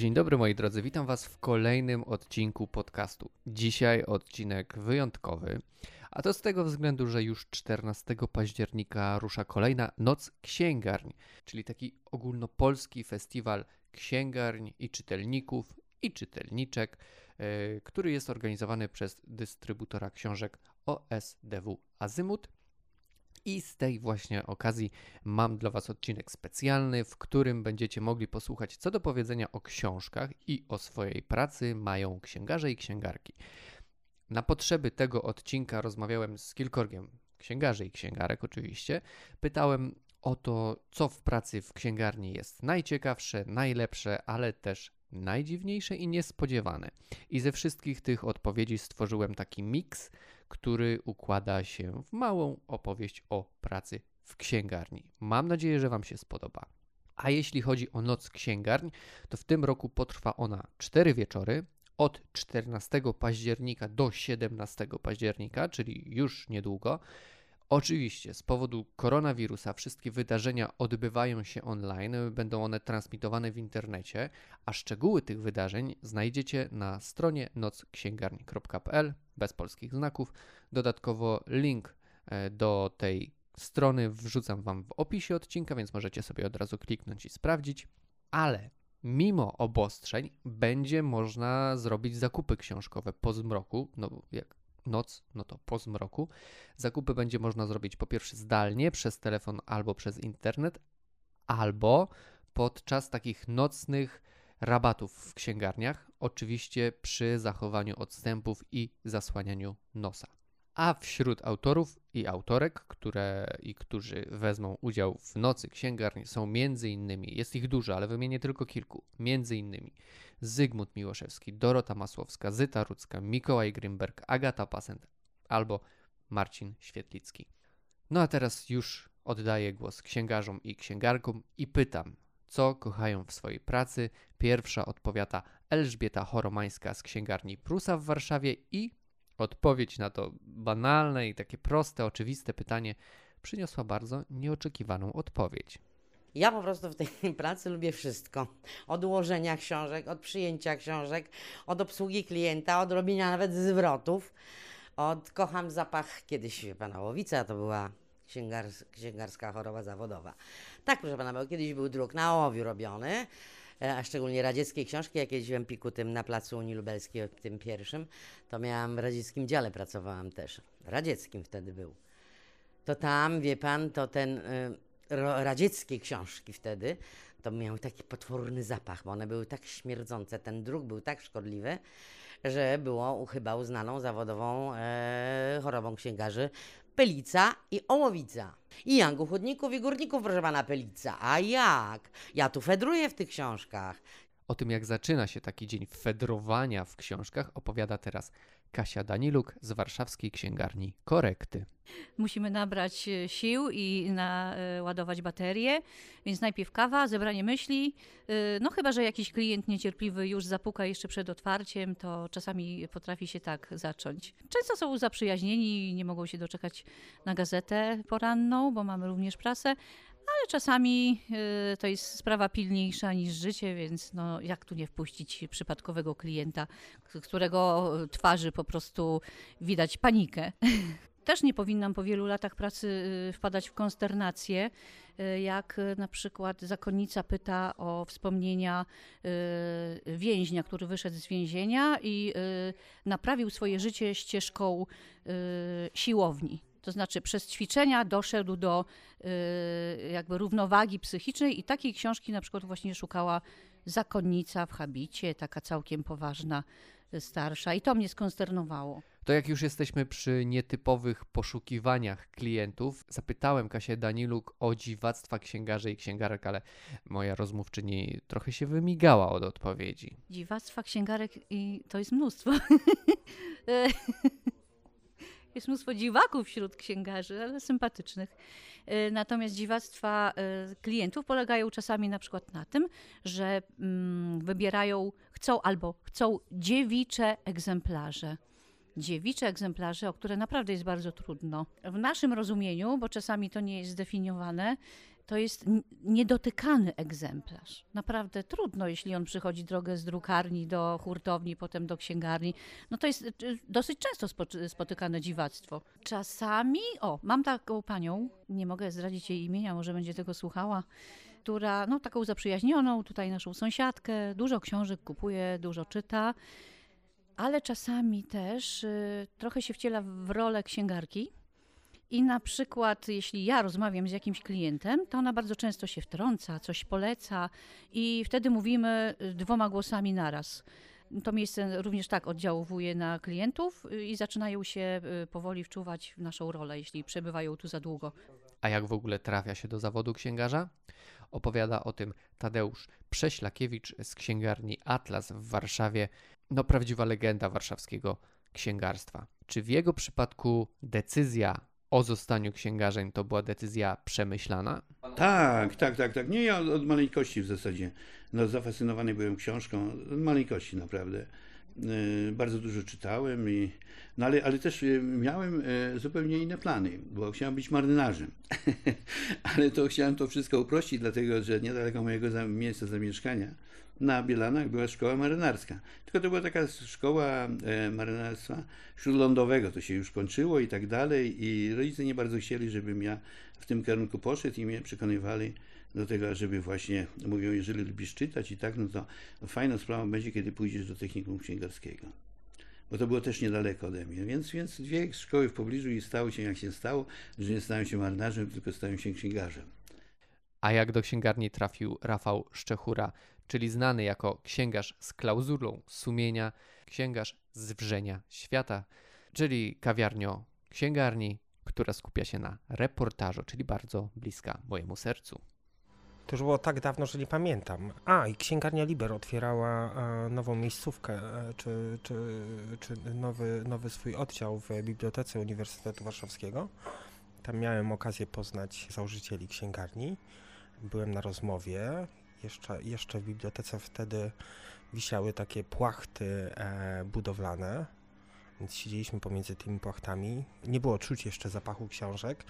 Dzień dobry moi drodzy, witam Was w kolejnym odcinku podcastu. Dzisiaj odcinek wyjątkowy, a to z tego względu, że już 14 października rusza kolejna Noc Księgarni, czyli taki ogólnopolski festiwal księgarni i czytelników i czytelniczek, yy, który jest organizowany przez dystrybutora książek OSDW Azymut i z tej właśnie okazji mam dla Was odcinek specjalny, w którym będziecie mogli posłuchać, co do powiedzenia o książkach i o swojej pracy mają księgarze i księgarki. Na potrzeby tego odcinka rozmawiałem z kilkorgiem księgarzy i księgarek, oczywiście. Pytałem o to, co w pracy w księgarni jest najciekawsze, najlepsze, ale też najdziwniejsze i niespodziewane. I ze wszystkich tych odpowiedzi stworzyłem taki miks który układa się w małą opowieść o pracy w księgarni. Mam nadzieję, że Wam się spodoba. A jeśli chodzi o Noc Księgarni, to w tym roku potrwa ona 4 wieczory od 14 października do 17 października, czyli już niedługo. Oczywiście z powodu koronawirusa wszystkie wydarzenia odbywają się online, będą one transmitowane w internecie, a szczegóły tych wydarzeń znajdziecie na stronie nocksięgarni.pl bez polskich znaków. Dodatkowo link e, do tej strony wrzucam Wam w opisie odcinka, więc możecie sobie od razu kliknąć i sprawdzić. Ale mimo obostrzeń będzie można zrobić zakupy książkowe po zmroku, no jak noc, no to po zmroku. Zakupy będzie można zrobić po pierwsze zdalnie, przez telefon albo przez internet, albo podczas takich nocnych rabatów w księgarniach, oczywiście przy zachowaniu odstępów i zasłanianiu nosa. A wśród autorów i autorek, które i którzy wezmą udział w nocy księgarni są innymi, jest ich dużo, ale wymienię tylko kilku, innymi Zygmunt Miłoszewski, Dorota Masłowska, Zyta Rudzka, Mikołaj Grimberg, Agata Pasent albo Marcin Świetlicki. No a teraz już oddaję głos księgarzom i księgarkom i pytam, co kochają w swojej pracy. Pierwsza odpowiada Elżbieta Choromańska z księgarni Prusa w Warszawie i odpowiedź na to banalne i takie proste, oczywiste pytanie przyniosła bardzo nieoczekiwaną odpowiedź. Ja po prostu w tej pracy lubię wszystko. Od ułożenia książek, od przyjęcia książek, od obsługi klienta, od robienia nawet zwrotów. Od kocham zapach kiedyś pana Łowica, to była księgars, księgarska choroba zawodowa. Tak, proszę pana, bo kiedyś był druk na ołowiu robiony, a szczególnie radzieckie książki. Jak jeździłem piku tym na placu Unii Lubelskiej, tym pierwszym, to miałam w radzieckim dziale, pracowałam też. Radzieckim wtedy był. To tam, wie pan, to ten... Y radzieckie książki wtedy, to miały taki potworny zapach, bo one były tak śmierdzące, ten druk był tak szkodliwy, że było chyba uznaną zawodową e, chorobą księgarzy pelica i ołowica. I Jangu Chudników i Górników, proszę pana, pelica. A jak? Ja tu fedruję w tych książkach. O tym, jak zaczyna się taki dzień fedrowania w książkach, opowiada teraz Kasia Daniluk z warszawskiej księgarni Korekty. Musimy nabrać e, sił i naładować e, baterie, więc najpierw kawa, zebranie myśli. E, no chyba, że jakiś klient niecierpliwy już zapuka jeszcze przed otwarciem, to czasami potrafi się tak zacząć. Często są zaprzyjaźnieni i nie mogą się doczekać na gazetę poranną, bo mamy również prasę, ale czasami y, to jest sprawa pilniejsza niż życie, więc no, jak tu nie wpuścić przypadkowego klienta, którego twarzy po prostu widać panikę. Też nie powinnam po wielu latach pracy y, wpadać w konsternację, y, jak na przykład zakonnica pyta o wspomnienia więźnia, który wyszedł z więzienia i naprawił swoje życie ścieżką siłowni. To znaczy przez ćwiczenia doszedł do y, jakby równowagi psychicznej i takiej książki na przykład właśnie szukała zakonnica w habicie, taka całkiem poważna, y, starsza i to mnie skonsternowało. To jak już jesteśmy przy nietypowych poszukiwaniach klientów, zapytałem Kasię Daniluk o dziwactwa księgarzy i księgarek, ale moja rozmówczyni trochę się wymigała od odpowiedzi. Dziwactwa księgarek i to jest mnóstwo. Jest mnóstwo dziwaków wśród księgarzy, ale sympatycznych. E, natomiast dziwactwa e, klientów polegają czasami na przykład na tym, że mm, wybierają, chcą albo chcą dziewicze egzemplarze dziewicze egzemplarze, o które naprawdę jest bardzo trudno. W naszym rozumieniu, bo czasami to nie jest zdefiniowane, to jest niedotykany egzemplarz. Naprawdę trudno, jeśli on przychodzi drogę z drukarni do hurtowni, potem do księgarni. No to jest y, dosyć często spo- spotykane dziwactwo. Czasami, o, mam taką panią, nie mogę zdradzić jej imienia, może będzie tego słuchała, która, no taką zaprzyjaźnioną, tutaj naszą sąsiadkę, dużo książek kupuje, dużo czyta, ale czasami też y, trochę się wciela w rolę księgarki. I na przykład, jeśli ja rozmawiam z jakimś klientem, to ona bardzo często się wtrąca, coś poleca, i wtedy mówimy y, dwoma głosami naraz. To miejsce również tak oddziałuje na klientów y, i zaczynają się y, powoli wczuwać w naszą rolę, jeśli przebywają tu za długo. A jak w ogóle trafia się do zawodu księgarza? Opowiada o tym Tadeusz Prześlakiewicz z księgarni Atlas w Warszawie. No, prawdziwa legenda warszawskiego księgarstwa. Czy w jego przypadku decyzja o zostaniu księgarzem to była decyzja przemyślana? Tak, tak, tak, tak. Nie, ja od, maleńkości w zasadzie. No, zafascynowany byłem książką, od maleńkości naprawdę. Yy, bardzo dużo czytałem, i, no ale, ale też yy, miałem yy, zupełnie inne plany, bo chciałem być marynarzem. ale to chciałem to wszystko uprościć, dlatego że niedaleko mojego miejsca zamieszkania na Bielanach była szkoła marynarska. Tylko to była taka szkoła e, marynarstwa śródlądowego, to się już kończyło i tak dalej i rodzice nie bardzo chcieli, żebym ja w tym kierunku poszedł i mnie przekonywali do tego, żeby właśnie, mówią, jeżeli lubisz czytać i tak, no to fajną sprawą będzie, kiedy pójdziesz do technikum księgarskiego. Bo to było też niedaleko ode mnie. Więc, więc dwie szkoły w pobliżu i stało się jak się stało, że nie stałem się marynarzem, tylko stałem się księgarzem. A jak do księgarni trafił Rafał Szczechura, czyli znany jako księgarz z klauzulą sumienia, księgarz z wrzenia świata, czyli kawiarnio księgarni, która skupia się na reportażu, czyli bardzo bliska mojemu sercu. To już było tak dawno, że nie pamiętam. A, i księgarnia Liber otwierała e, nową miejscówkę, e, czy, czy, czy nowy, nowy swój oddział w Bibliotece Uniwersytetu Warszawskiego. Tam miałem okazję poznać założycieli księgarni. Byłem na rozmowie. Jeszcze, jeszcze w bibliotece wtedy wisiały takie płachty e, budowlane, więc siedzieliśmy pomiędzy tymi płachtami. Nie było czuć jeszcze zapachu książek.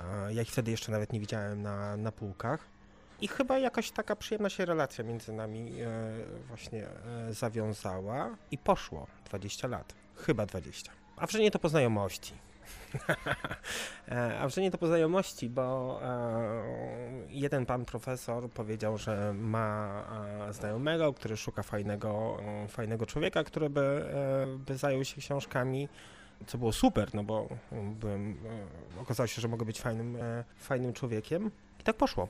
E, ja ich wtedy jeszcze nawet nie widziałem na, na półkach. I chyba jakaś taka przyjemna się relacja między nami e, właśnie e, zawiązała i poszło 20 lat. Chyba 20. A wrzenie to po znajomości. E, A wrzenie to po znajomości, bo e, jeden pan profesor powiedział, że ma e, znajomego, który szuka fajnego, e, fajnego człowieka, który by, by zajął się książkami. Co było super, no bo byłem, e, okazało się, że mogę być fajnym, fajnym człowiekiem. I tak poszło.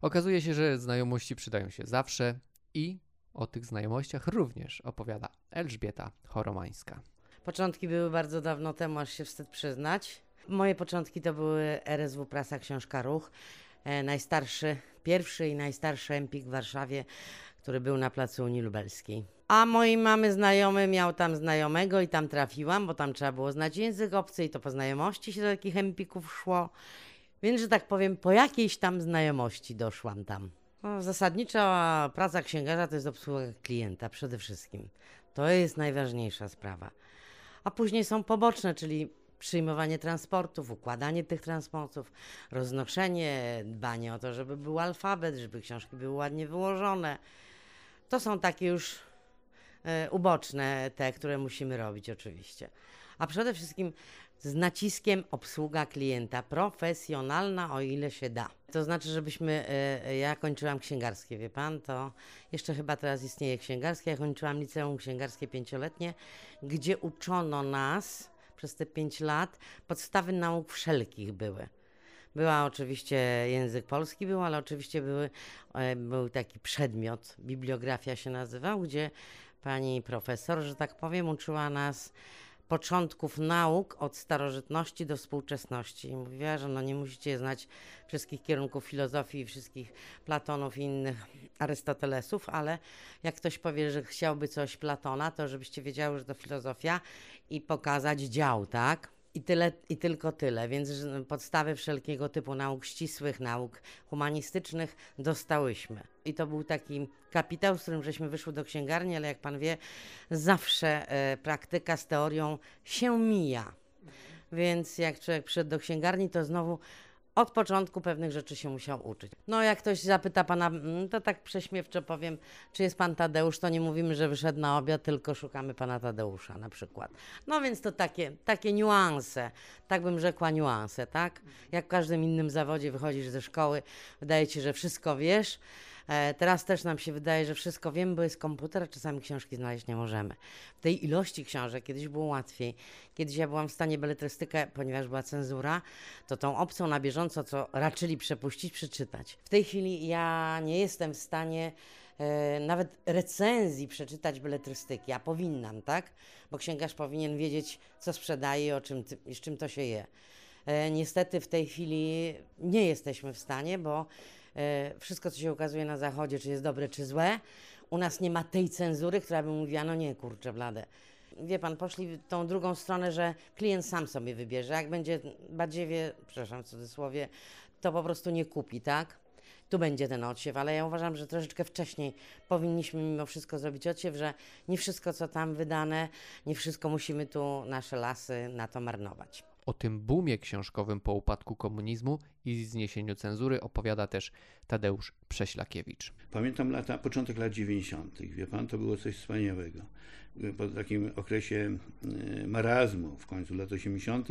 Okazuje się, że znajomości przydają się zawsze i o tych znajomościach również opowiada Elżbieta Choromańska. Początki były bardzo dawno temu, aż się wstyd przyznać. Moje początki to były RSW Prasa Książka Ruch, e, najstarszy, pierwszy i najstarszy empik w Warszawie, który był na placu Unii Lubelskiej. A mojej mamy znajomy miał tam znajomego i tam trafiłam, bo tam trzeba było znać język obcy i to po znajomości się do takich empików szło. Więc, że tak powiem, po jakiejś tam znajomości doszłam tam. No, zasadnicza praca księgarza to jest obsługa klienta przede wszystkim. To jest najważniejsza sprawa. A później są poboczne, czyli przyjmowanie transportów, układanie tych transportów, roznoszenie, dbanie o to, żeby był alfabet, żeby książki były ładnie wyłożone. To są takie już e, uboczne te, które musimy robić oczywiście. A przede wszystkim z naciskiem obsługa klienta, profesjonalna o ile się da. To znaczy, żebyśmy, e, ja kończyłam księgarskie, wie pan, to jeszcze chyba teraz istnieje księgarskie, ja kończyłam liceum księgarskie pięcioletnie, gdzie uczono nas przez te pięć lat, podstawy nauk wszelkich były. Była oczywiście język polski, był, ale oczywiście były, e, był taki przedmiot, bibliografia się nazywał, gdzie pani profesor, że tak powiem, uczyła nas początków nauk od starożytności do współczesności. I mówiła, że no nie musicie znać wszystkich kierunków filozofii wszystkich Platonów i innych Arystotelesów, ale jak ktoś powie, że chciałby coś Platona, to żebyście wiedziały, że to filozofia i pokazać dział, tak? I tyle, i tylko tyle, więc podstawy wszelkiego typu nauk ścisłych, nauk humanistycznych dostałyśmy. I to był taki kapitał, z którym żeśmy wyszły do księgarni, ale jak pan wie, zawsze e, praktyka z teorią się mija. Więc jak człowiek przyszedł do księgarni, to znowu od początku pewnych rzeczy się musiał uczyć. No jak ktoś zapyta pana, mm, to tak prześmiewczo powiem, czy jest pan Tadeusz, to nie mówimy, że wyszedł na obiad, tylko szukamy pana Tadeusza na przykład. No więc to takie, takie niuanse, tak bym rzekła niuanse, tak? Jak w każdym innym zawodzie wychodzisz ze szkoły, wydaje ci się, że wszystko wiesz, Teraz też nam się wydaje, że wszystko wiemy, bo jest komputer, a czasami książki znaleźć nie możemy. W tej ilości książek kiedyś było łatwiej. Kiedyś ja byłam w stanie beletrystykę, ponieważ była cenzura, to tą opcją na bieżąco, co raczyli przepuścić, przeczytać. W tej chwili ja nie jestem w stanie e, nawet recenzji przeczytać beletrystyki, a powinnam, tak? Bo księgarz powinien wiedzieć, co sprzedaje o czym, i z czym to się je. E, niestety w tej chwili nie jesteśmy w stanie, bo e, wszystko, co się ukazuje na zachodzie, czy jest dobre, czy złe, u nas nie ma tej cenzury, która by mówiła, no nie, kurczę blade. Wie pan, poszli tą drugą stronę, że klient sam sobie wybierze. Jak będzie badziewie, przepraszam w cudzysłowie, to po prostu nie kupi, tak? Tu będzie ten odsiew, ale ja uważam, że troszeczkę wcześniej powinniśmy mimo wszystko zrobić odsiew, że nie wszystko, co tam wydane, nie wszystko musimy tu nasze lasy na to marnować. O tym boomie książkowym po upadku komunizmu i zniesieniu cenzury opowiada też Tadeusz Prześlakiewicz. Pamiętam lata, początek lat 90., wie pan, to było coś wspaniałego. Po takim okresie e, marazmu w końcu lat 80.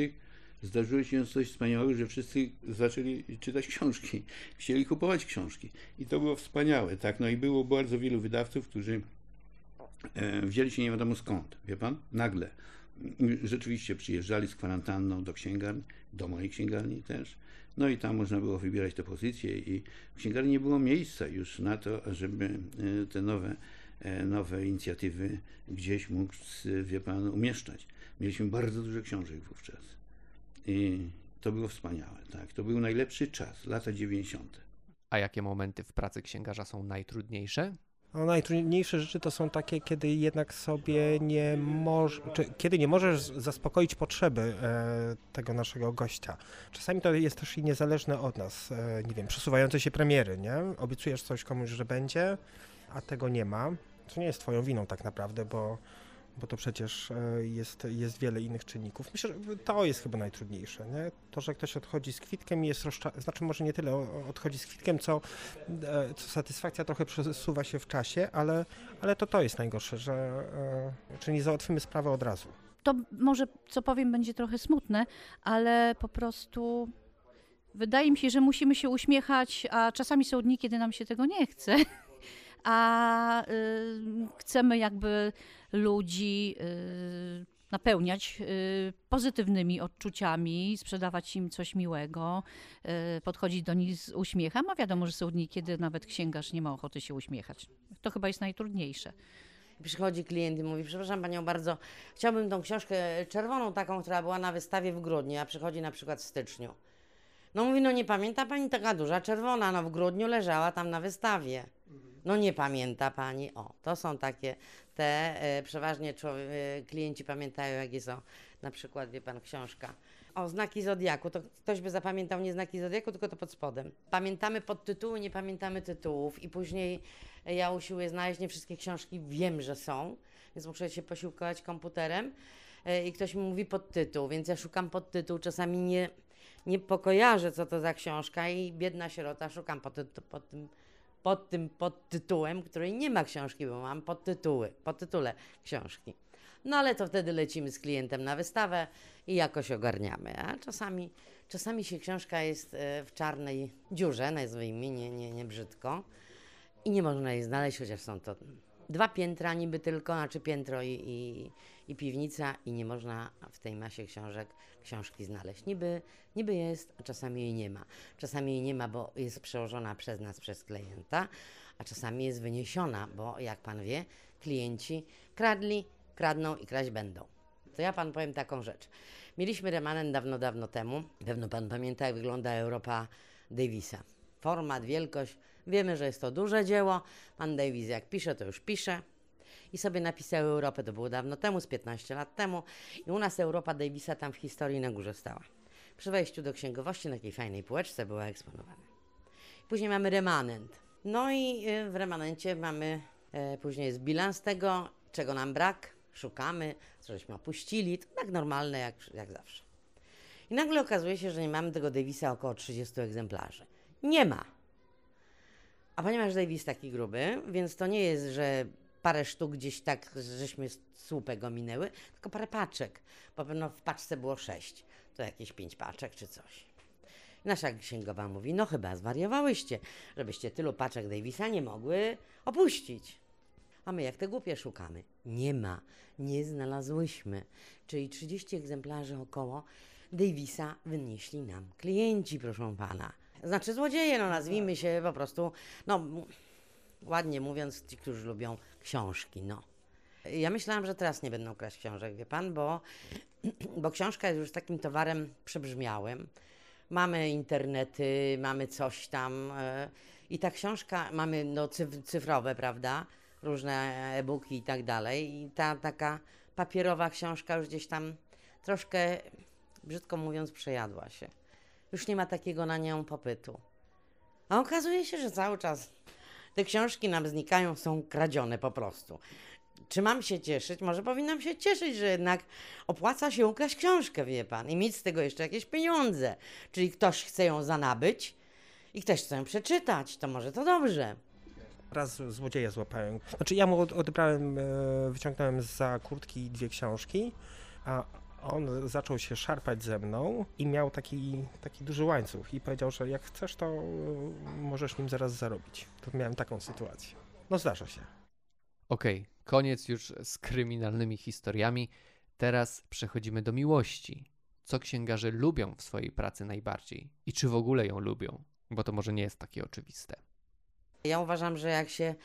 zdarzyło się coś wspaniałego, że wszyscy zaczęli czytać książki, chcieli kupować książki. I to było wspaniałe, tak? No i było bardzo wielu wydawców, którzy e, wzięli się nie wiadomo skąd, wie pan, nagle. Rzeczywiście przyjeżdżali z kwarantanną do księgarni, do mojej księgarni też. No i tam można było wybierać te pozycje i w księgarni nie było miejsca już na to, żeby e, te nowe, e, nowe inicjatywy gdzieś mógł, wie pan, umieszczać. Mieliśmy bardzo dużo książek wówczas. I to było wspaniałe, tak. To był najlepszy czas, lata 90. A jakie momenty w pracy księgarza są najtrudniejsze? No, najtrudniejsze rzeczy to są takie, kiedy jednak sobie nie możesz, kiedy nie możesz zaspokoić potrzeby e, tego naszego gościa. Czasami to jest też i niezależne od nas, e, nie wiem, przesuwające się premiery, nie? Obiecujesz coś komuś, że będzie, a tego nie ma. To nie jest twoją winą tak naprawdę, bo, bo to przecież e, jest, jest wiele innych czynników. Myślę, że to jest chyba najtrudniejsze, nie? To, że ktoś odchodzi z kwitkiem i jest rozczarowany, znaczy może nie tyle odchodzi z kwitkiem, co e, co satysfakcja trochę przesuwa się w czasie, ale, ale to to jest najgorsze, że e, czy nie załatwimy sprawę od razu. To może, co powiem, będzie trochę smutne, ale po prostu wydaje mi się, że musimy się uśmiechać, a czasami są dni, kiedy nam się tego nie chce. A y, chcemy jakby ludzi y, napełniać y, pozytywnymi odczuciami, sprzedawać im coś miłego, y, podchodzić do nich z uśmiechem, a wiadomo, że są dni, kiedy nawet księgarz nie ma ochoty się uśmiechać. To chyba jest najtrudniejsze. Przychodzi klient i mówi, przepraszam Panią bardzo, chciałbym tą książkę czerwoną, taką, która była na wystawie w grudniu, a przychodzi na przykład w styczniu. No mówi, no nie pamięta Pani, taka duża czerwona, no w grudniu leżała tam na wystawie. No nie pamięta Pani. O, to są takie, te e, przeważnie e, klienci pamiętają, jakie są na przykład, wie Pan, książka. O, znaki Zodiaku, to ktoś by zapamiętał nie znaki Zodiaku, tylko to pod spodem. Pamiętamy podtytuły, nie pamiętamy tytułów i później e, ja usiłuję znaleźć, nie wszystkie książki wiem, że są, więc muszę się posiłkować komputerem i ktoś mi mówi podtytuł, więc ja szukam podtytuł, czasami nie, nie pokojarzę, co to za książka i biedna sierota, szukam pod, pod tym pod tym podtytułem, której nie ma książki, bo mam podtytuły, podtytule książki. No ale to wtedy lecimy z klientem na wystawę i jakoś ogarniamy. A czasami, czasami się książka jest e, w czarnej dziurze, nazwijmy, nie, nie, nie brzydko, i nie można jej znaleźć, chociaż są to dwa piętra niby tylko, znaczy piętro i, i, i piwnica i nie można w tej masie książek książki znaleźć. Niby, niby jest, a czasami jej nie ma. Czasami jej nie ma, bo jest przełożona przez nas, przez klienta, a czasami jest wyniesiona, bo jak pan wie, klienci kradli, kradną i kraść będą. To ja pan powiem taką rzecz. Mieliśmy remanent dawno, dawno temu. Pewno pan pamięta, jak wygląda Europa Davisa. Format, wielkość. Wiemy, że jest to duże dzieło. Pan Davis jak pisze, to już pisze. I sobie napisał Europę, to było dawno temu, z 15 lat temu. I u nas Europa Davisa tam w historii na górze stała. Przy wejściu do księgowości na takiej fajnej półeczce była eksponowana. Później mamy remanent. No i y, w remanencie mamy, e, później jest bilans tego, czego nam brak, szukamy, co żeśmy opuścili, to tak normalne jak, jak zawsze. I nagle okazuje się, że nie mamy tego Davisa około 30 egzemplarzy. Nie ma. A ponieważ Davis taki gruby, więc to nie jest, że parę sztuk gdzieś tak, żeśmy słupę go minęły, tylko parę paczek. Bo w paczce było sześć. To jakieś pięć paczek czy coś. Nasza księgowa mówi, no chyba zwariowałyście, żebyście tylu paczek Davisa nie mogły opuścić. A my jak te głupie szukamy? Nie ma, nie znalazłyśmy. Czyli 30 egzemplarzy około Davisa wynieśli nam klienci, proszę pana. Znaczy złodzieje, no nazwijmy się po prostu, no ładnie mówiąc, ci, którzy lubią książki, no. Ja myślałam, że teraz nie będą kraść książek, wie pan, bo, bo książka jest już takim towarem przebrzmiałym. Mamy internety, mamy coś tam e, i ta książka, mamy no, cyf- cyfrowe, prawda, różne e-booki i tak dalej i ta taka papierowa książka już gdzieś tam troszkę, brzydko mówiąc, przejadła się. Już nie ma takiego na nią popytu. A okazuje się, że cały czas te książki nam znikają, są kradzione po prostu. Czy mam się cieszyć? Może powinnam się cieszyć, że jednak opłaca się ukraść książkę, wie pan, i mieć z tego jeszcze jakieś pieniądze. Czyli ktoś chce ją zanabyć i ktoś chce ją przeczytać, to może to dobrze. Raz złodzieja złapałem. Znaczy ja mu od- odebrałem, e, wyciągnąłem za kurtki dwie książki, a on zaczął się szarpać ze mną i miał taki, taki duży łańcuch i powiedział, że jak chcesz, to e, możesz nim zaraz zarobić. To miałem taką sytuację. No zdarza się. Okej, koniec już z kryminalnymi historiami. Teraz przechodzimy do miłości. Co księgarze lubią w swojej pracy najbardziej i czy w ogóle ją lubią? Bo to może nie jest takie oczywiste. Ja uważam, że jak się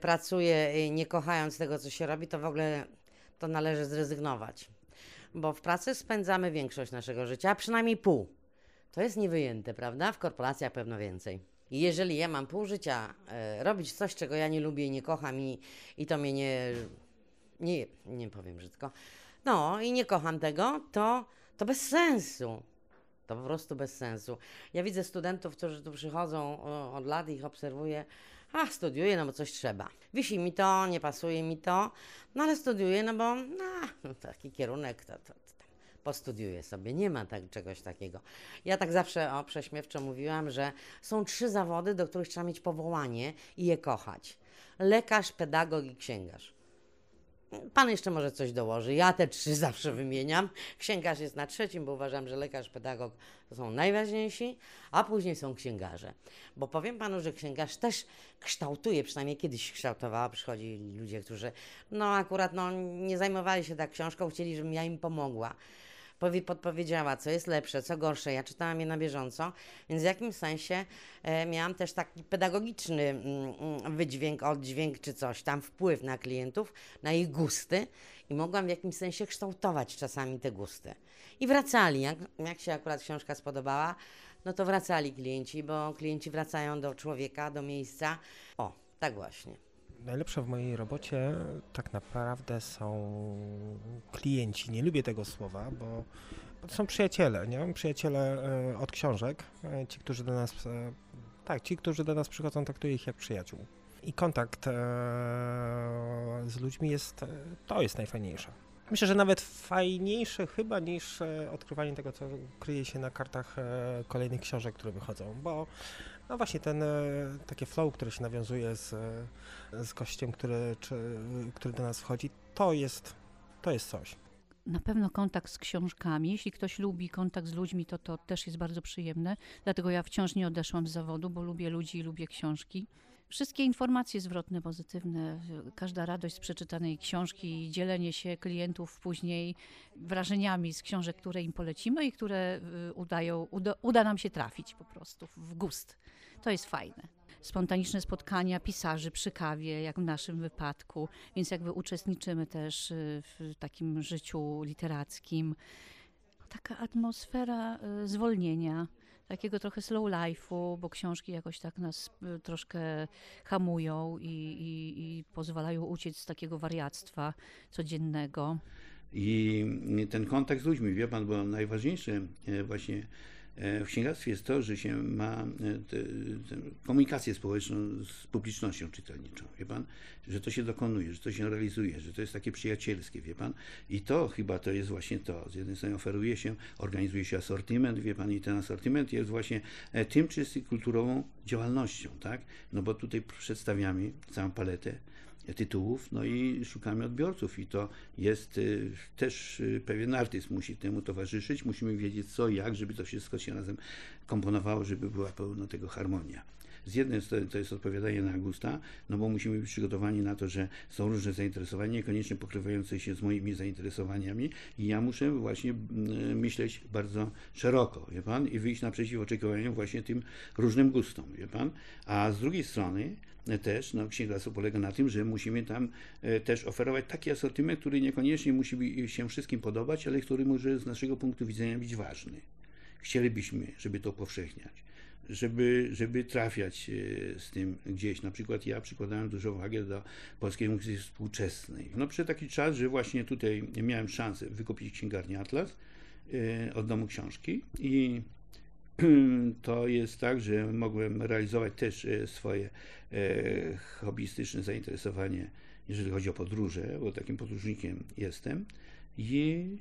pracuje y, nie kochając tego, co się robi, to w ogóle to należy zrezygnować. Bo w pracy spędzamy większość naszego życia, a przynajmniej pół. To jest niewyjęte, prawda? W korporacjach pewno więcej. I jeżeli ja mam pół życia e, robić coś, czego ja nie lubię i nie kocham i, i to mnie nie, nie, nie powiem brzydko, no i nie kocham tego, to, to bez sensu. To po prostu bez sensu. Ja widzę studentów, którzy tu przychodzą od lat i ich obserwuję. A, studiuję, no bo coś trzeba. Wisi mi to, nie pasuje mi to, no ale studiuję, no bo no, taki kierunek, to, to, to tam postudiuję sobie. Nie ma tak, czegoś takiego. Ja tak zawsze o, prześmiewczo mówiłam, że są trzy zawody, do których trzeba mieć powołanie i je kochać. Lekarz, pedagog i księgarz. Pan jeszcze może coś dołoży. Ja te trzy zawsze wymieniam. Księgarz jest na trzecim, bo uważam, że lekarz, pedagog to są najważniejsi, a później są księgarze. Bo powiem panu, że księgarz też kształtuje, przynajmniej kiedyś kształtowała. Przychodzi ludzie, którzy no akurat no, nie zajmowali się tak książką, chcieli, żebym ja im pomogła. Powie, podpowiedziała, co jest lepsze, co gorsze. Ja czytałam je na bieżąco, więc w jakimś sensie e, miałam też taki pedagogiczny mm, mm, wydźwięk, oddźwięk czy coś tam, wpływ na klientów, na ich gusty i mogłam w jakimś sensie kształtować czasami te gusty. I wracali, jak, jak się akurat książka spodobała, no to wracali klienci, bo klienci wracają do człowieka, do miejsca. O, tak właśnie. Najlepsze w mojej robocie tak naprawdę są klienci. Nie lubię tego słowa, bo, to są przyjaciele, nie? Przyjaciele e, od książek. E, Ci, którzy do nas, e, tak, ci, którzy do nas przychodzą, traktuję ich jak przyjaciół. I kontakt z ludźmi jest, to jest najfajniejsze. Myślę, że nawet fajniejsze chyba niż odkrywanie tego, co kryje się na kartach kolejnych książek, które wychodzą, bo no właśnie ten e, takie flow, które się nawiązuje z, e, z gościem, który, czy, który do nas wchodzi, to jest, to jest coś. Na pewno kontakt z książkami. Jeśli ktoś lubi kontakt z ludźmi, to to też jest bardzo przyjemne. Dlatego ja wciąż nie odeszłam z zawodu, bo lubię ludzi i lubię książki. Wszystkie informacje zwrotne, pozytywne, każda radość z przeczytanej książki, dzielenie się klientów później wrażeniami z książek, które im polecimy i które y, udają, uda, uda nam się trafić po prostu w gust. To jest fajne. Spontaniczne spotkania pisarzy przy kawie, jak w naszym wypadku, więc jakby uczestniczymy też y, w takim życiu literackim. Taka atmosfera y, zwolnienia, takiego trochę slow life'u, bo książki jakoś tak nas y, troszkę hamują i, i, i pozwalają uciec z takiego wariactwa codziennego. I ten kontakt z ludźmi, wie pan, bo najważniejsze e, właśnie W księgarstwie jest to, że się ma e, te, te komunikację społeczną z publicznością czytelniczą, wie pan, że to się dokonuje, że to się realizuje, że to jest takie przyjacielskie, wie pan. I to chyba to jest właśnie to. Z jednej strony oferuje się, organizuje się asortyment, wie pan, i ten asortyment jest właśnie e, tym czystym kulturową działalnością, tak? No bo tutaj przedstawiamy całą paletę tytułów, no i szukamy odbiorców i to jest y, też y, pewien artyzm musi temu towarzyszyć, musimy wiedzieć co, jak, żeby to wszystko się razem komponowało, żeby była pełna tego harmonia. Z jednej strony to jest odpowiadanie na gusta, no bo musimy być przygotowani na to, że są różne zainteresowania, niekoniecznie pokrywające się z moimi zainteresowaniami i ja muszę właśnie mm, myśleć bardzo szeroko, wie pan, i wyjść naprzeciw oczekiwaniom właśnie tym różnym gustom, wie pan. A z drugiej strony e, też, no księgarstwo polega na tym, że musimy tam e, też oferować taki asortyment, który niekoniecznie musi bi- się wszystkim podobać, ale który może z naszego punktu widzenia być ważny. Chcielibyśmy, żeby to upowszechniać żeby, żeby trafiać e, z tym gdzieś. Na przykład ja przykładałem dużą wagę do polskiej muzyki współczesnej. No przyszedł taki czas, że właśnie tutaj miałem szansę wykupić księgarnię Atlas e, od domu książki i to jest tak, że mogłem realizować też e, swoje hobbystyczne zainteresowanie, jeżeli chodzi o podróże, bo takim podróżnikiem jestem. I,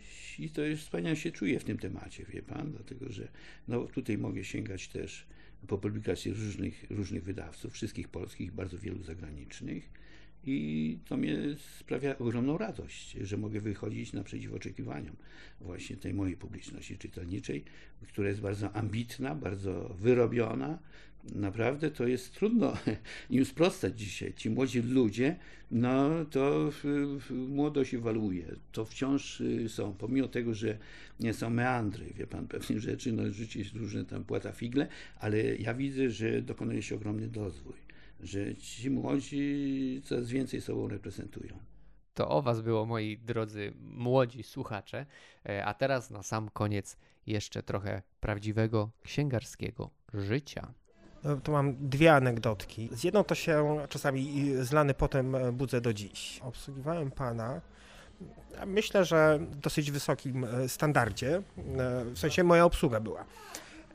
to jest wspaniale się czuję w tym temacie, wie pan, dlatego że no, tutaj mogę sięgać też po publikacje różnych, różnych wydawców, wszystkich polskich, bardzo wielu zagranicznych. I to mnie sprawia ogromną radość, że mogę wychodzić naprzeciw oczekiwaniom właśnie tej mojej publiczności czytelniczej, która jest bardzo ambitna, bardzo wyrobiona. Naprawdę to jest trudno im sprostać dzisiaj. Ci młodzi ludzie, no to młodość ewaluuje. To wciąż y, są, pomimo tego, że nie są meandry, wie pan, pewnych rzeczy, no życie jest różne tam płata figle, ale ja widzę, że dokonuje się ogromny rozwój że ci młodzi coraz więcej sobą reprezentują. To o Was było, moi drodzy młodzi słuchacze. E, A teraz na sam koniec jeszcze trochę prawdziwego księgarskiego życia. No, To mam dwie anegdotki. Z jedną to się czasami zlany potem e, budzę do dziś. Obsługiwałem pana, myślę, że w dosyć wysokim e, standardzie, w sensie moja obsługa była.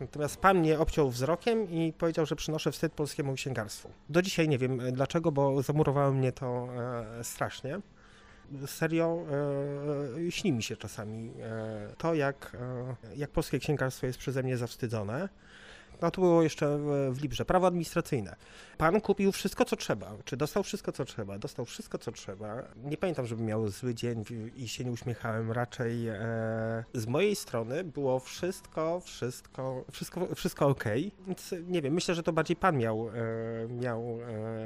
Natomiast pan mnie obciął wzrokiem i powiedział, że przynoszę wstyd polskiemu księgarstwu. Do dzisiaj nie wiem e, dlaczego, bo zamurowało mnie to e, strasznie. Serio, e, śni mi się czasami e, to, jak, e, jak polskie księgarstwo jest przeze mnie zawstydzone. No to było jeszcze w- w Librze. Prawo administracyjne. Pan kupił wszystko, co trzeba. Czy dostał wszystko, co trzeba? Dostał wszystko, co trzeba. Nie pamiętam, żeby miał zły dzień i się nie uśmiechałem. Raczej e, z mojej strony było wszystko, wszystko, wszystko, wszystko ok. Więc nie wiem, myślę, że to bardziej pan miał, e, miał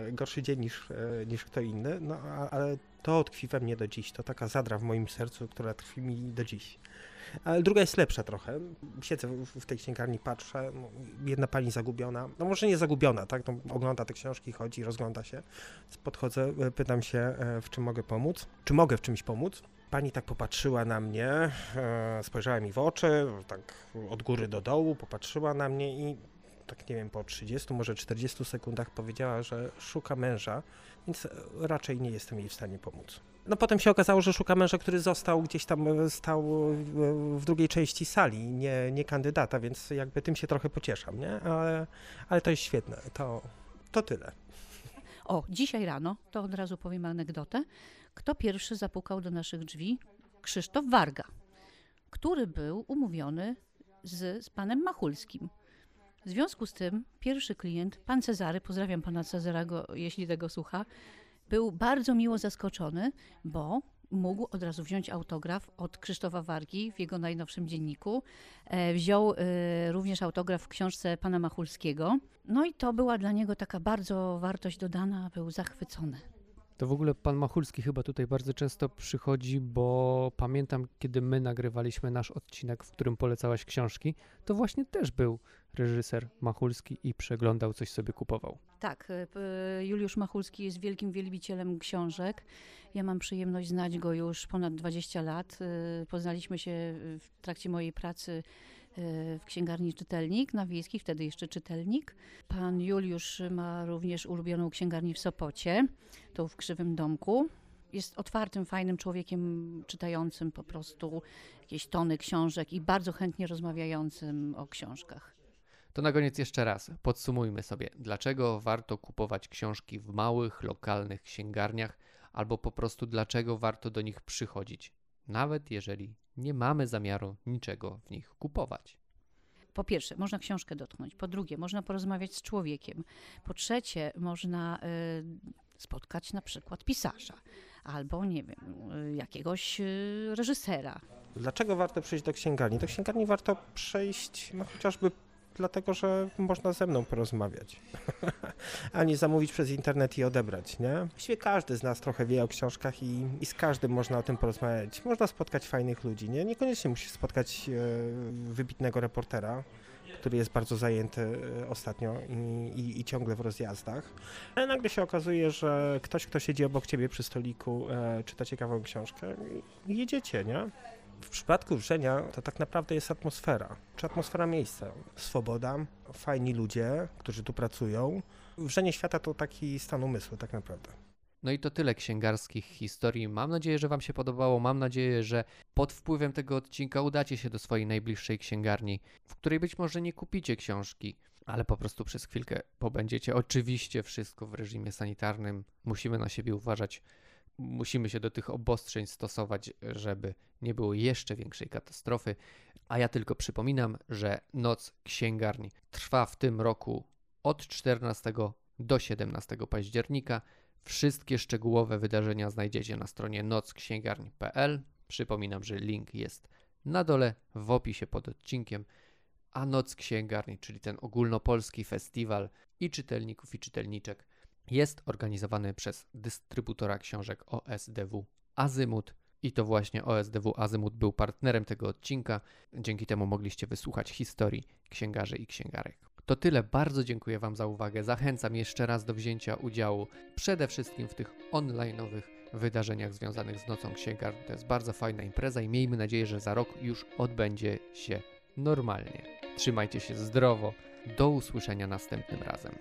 e, gorszy dzień niż, e, niż kto inny. No ale to tkwi we mnie do dziś. To taka zadra w moim sercu, która tkwi mi do dziś. Ale druga jest lepsza trochę. Siedzę w, tej księgarni, patrzę, no, jedna pani zagubiona, no może nie zagubiona, tak, no, ogląda te książki, chodzi, rozgląda się. Podchodzę, e, pytam się, e, w czym mogę pomóc, czy mogę w czymś pomóc. Pani tak popatrzyła na mnie, e, spojrzała mi w oczy, tak od góry do dołu, popatrzyła na mnie i tak nie wiem, po 30, może 40 sekundach powiedziała, że szuka męża, więc raczej nie jestem jej w stanie pomóc. No potem się okazało, że szuka męża, który został gdzieś tam, e, stał e, w drugiej części sali, nie, nie kandydata, więc jakby tym się trochę pocieszam, nie? Ale, ale to jest świetne, to, to tyle. O, dzisiaj rano, to od razu powiem anegdotę. Kto pierwszy zapukał do naszych drzwi? Krzysztof Warga, który był umówiony z, z panem Machulskim. W związku z tym pierwszy klient, pan Cezary, pozdrawiam pana Cezarego, jeśli tego słucha, był bardzo miło zaskoczony, bo mógł od razu wziąć autograf od Krzysztofa Wargi w jego najnowszym dzienniku. E, wziął e, również autograf w książce pana Machulskiego. No i to była dla niego taka bardzo wartość dodana, był zachwycony. To w ogóle pan Machulski chyba tutaj bardzo często przychodzi, bo pamiętam, kiedy my nagrywaliśmy nasz odcinek, w którym polecałaś książki, to właśnie też był reżyser Machulski i przeglądał, coś sobie kupował. Tak, e, p- Juliusz Machulski jest wielkim wielbicielem książek. Ja mam przyjemność znać go już ponad 20 lat. E, Poznaliśmy się w trakcie mojej pracy e, w księgarni Czytelnik na Wiejskiej, wtedy jeszcze Czytelnik. Pan Juliusz ma również ulubioną księgarnię w Sopocie, tą w Krzywym Domku. jest otwartym, fajnym człowiekiem, czytającym po prostu jakieś tony książek i bardzo chętnie rozmawiającym o książkach. To na koniec jeszcze raz podsumujmy sobie, dlaczego warto kupować książki w małych, lokalnych księgarniach, albo po prostu dlaczego warto do nich przychodzić, nawet jeżeli nie mamy zamiaru niczego w nich kupować. Po pierwsze, można książkę dotknąć. Po drugie, można porozmawiać z człowiekiem. Po trzecie, można y, spotkać na przykład pisarza albo, nie wiem, y, jakiegoś y, reżysera. Dlaczego warto przyjść do księgarni? Do księgarni warto przejść no, chociażby dlatego, że można ze mną porozmawiać, a nie zamówić przez internet i odebrać, nie? Właściwie każdy z nas trochę wie o książkach i, i z każdym można o tym porozmawiać. Można spotkać fajnych ludzi, nie? Niekoniecznie musisz spotkać e, wybitnego reportera, który jest bardzo zajęty e, ostatnio i, i, i, ciągle w rozjazdach. Ale nagle się okazuje, że ktoś, kto siedzi obok ciebie przy stoliku, e, czyta ciekawą książkę jedziecie, nie? W przypadku wrzenia to tak naprawdę jest atmosfera, czy atmosfera miejsca. Swoboda, fajni ludzie, którzy tu pracują. Wrzenie świata to taki stan umysłu tak naprawdę. No i to tyle księgarskich historii. Mam nadzieję, że Wam się podobało. Mam nadzieję, że pod wpływem tego odcinka udacie się do swojej najbliższej księgarni, w której być może nie kupicie książki, ale po prostu przez chwilkę pobędziecie. Oczywiście wszystko w reżimie sanitarnym. Musimy na siebie uważać musimy się do tych obostrzeń stosować, żeby nie było jeszcze większej katastrofy. A ja tylko przypominam, że Noc Księgarni trwa w tym roku od 14 do 17 października. Wszystkie szczegółowe wydarzenia znajdziecie na stronie nocksięgarni.pl. Przypominam, że link jest na dole w opisie pod odcinkiem. A Noc Księgarni, czyli ten ogólnopolski festiwal i czytelników i czytelniczek, jest organizowany przez dystrybutora książek OSDW Azymut. I to właśnie OSDW Azymut był partnerem tego odcinka. Dzięki temu mogliście wysłuchać historii księgarzy i księgarek. To tyle. Bardzo dziękuję Wam za uwagę. Zachęcam jeszcze raz do wzięcia udziału przede wszystkim w tych online'owych wydarzeniach związanych z Nocą Księgarni. To jest bardzo fajna impreza i miejmy nadzieję, że za rok już odbędzie się normalnie. Trzymajcie się zdrowo. Do usłyszenia następnym razem.